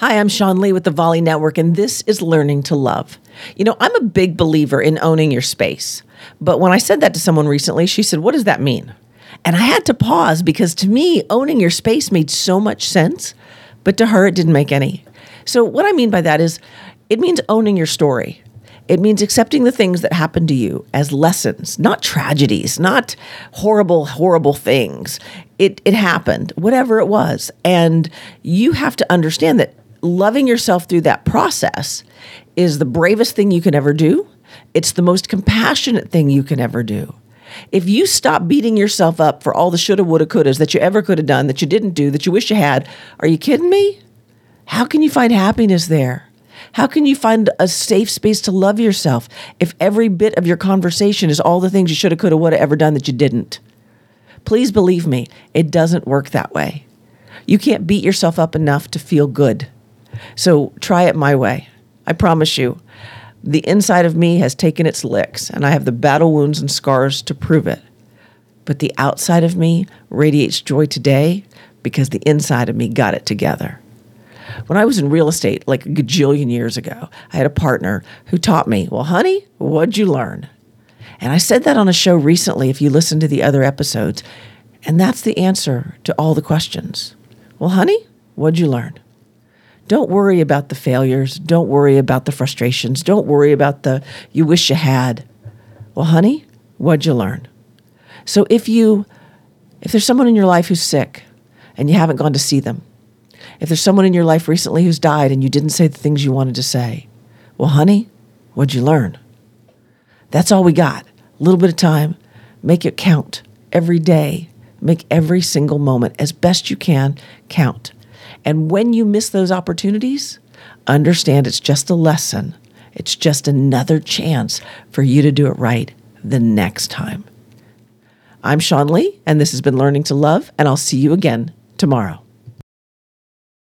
Hi, I'm Sean Lee with the Volley Network, and this is Learning to Love. You know, I'm a big believer in owning your space. But when I said that to someone recently, she said, What does that mean? And I had to pause because to me, owning your space made so much sense, but to her, it didn't make any. So, what I mean by that is, it means owning your story. It means accepting the things that happen to you as lessons, not tragedies, not horrible, horrible things. It, it happened, whatever it was. And you have to understand that loving yourself through that process is the bravest thing you can ever do. It's the most compassionate thing you can ever do. If you stop beating yourself up for all the shoulda, woulda, couldas that you ever could have done, that you didn't do, that you wish you had, are you kidding me? How can you find happiness there? How can you find a safe space to love yourself if every bit of your conversation is all the things you shoulda, coulda, woulda ever done that you didn't? Please believe me, it doesn't work that way. You can't beat yourself up enough to feel good. So try it my way. I promise you. The inside of me has taken its licks, and I have the battle wounds and scars to prove it. But the outside of me radiates joy today because the inside of me got it together. When I was in real estate like a gajillion years ago, I had a partner who taught me, Well, honey, what'd you learn? And I said that on a show recently, if you listen to the other episodes. And that's the answer to all the questions. Well, honey, what'd you learn? Don't worry about the failures. Don't worry about the frustrations. Don't worry about the you wish you had. Well, honey, what'd you learn? So if you if there's someone in your life who's sick and you haven't gone to see them, if there's someone in your life recently who's died and you didn't say the things you wanted to say, well, honey, what'd you learn? That's all we got. A little bit of time. Make it count every day. Make every single moment as best you can count. And when you miss those opportunities, understand it's just a lesson. It's just another chance for you to do it right the next time. I'm Sean Lee, and this has been Learning to Love, and I'll see you again tomorrow.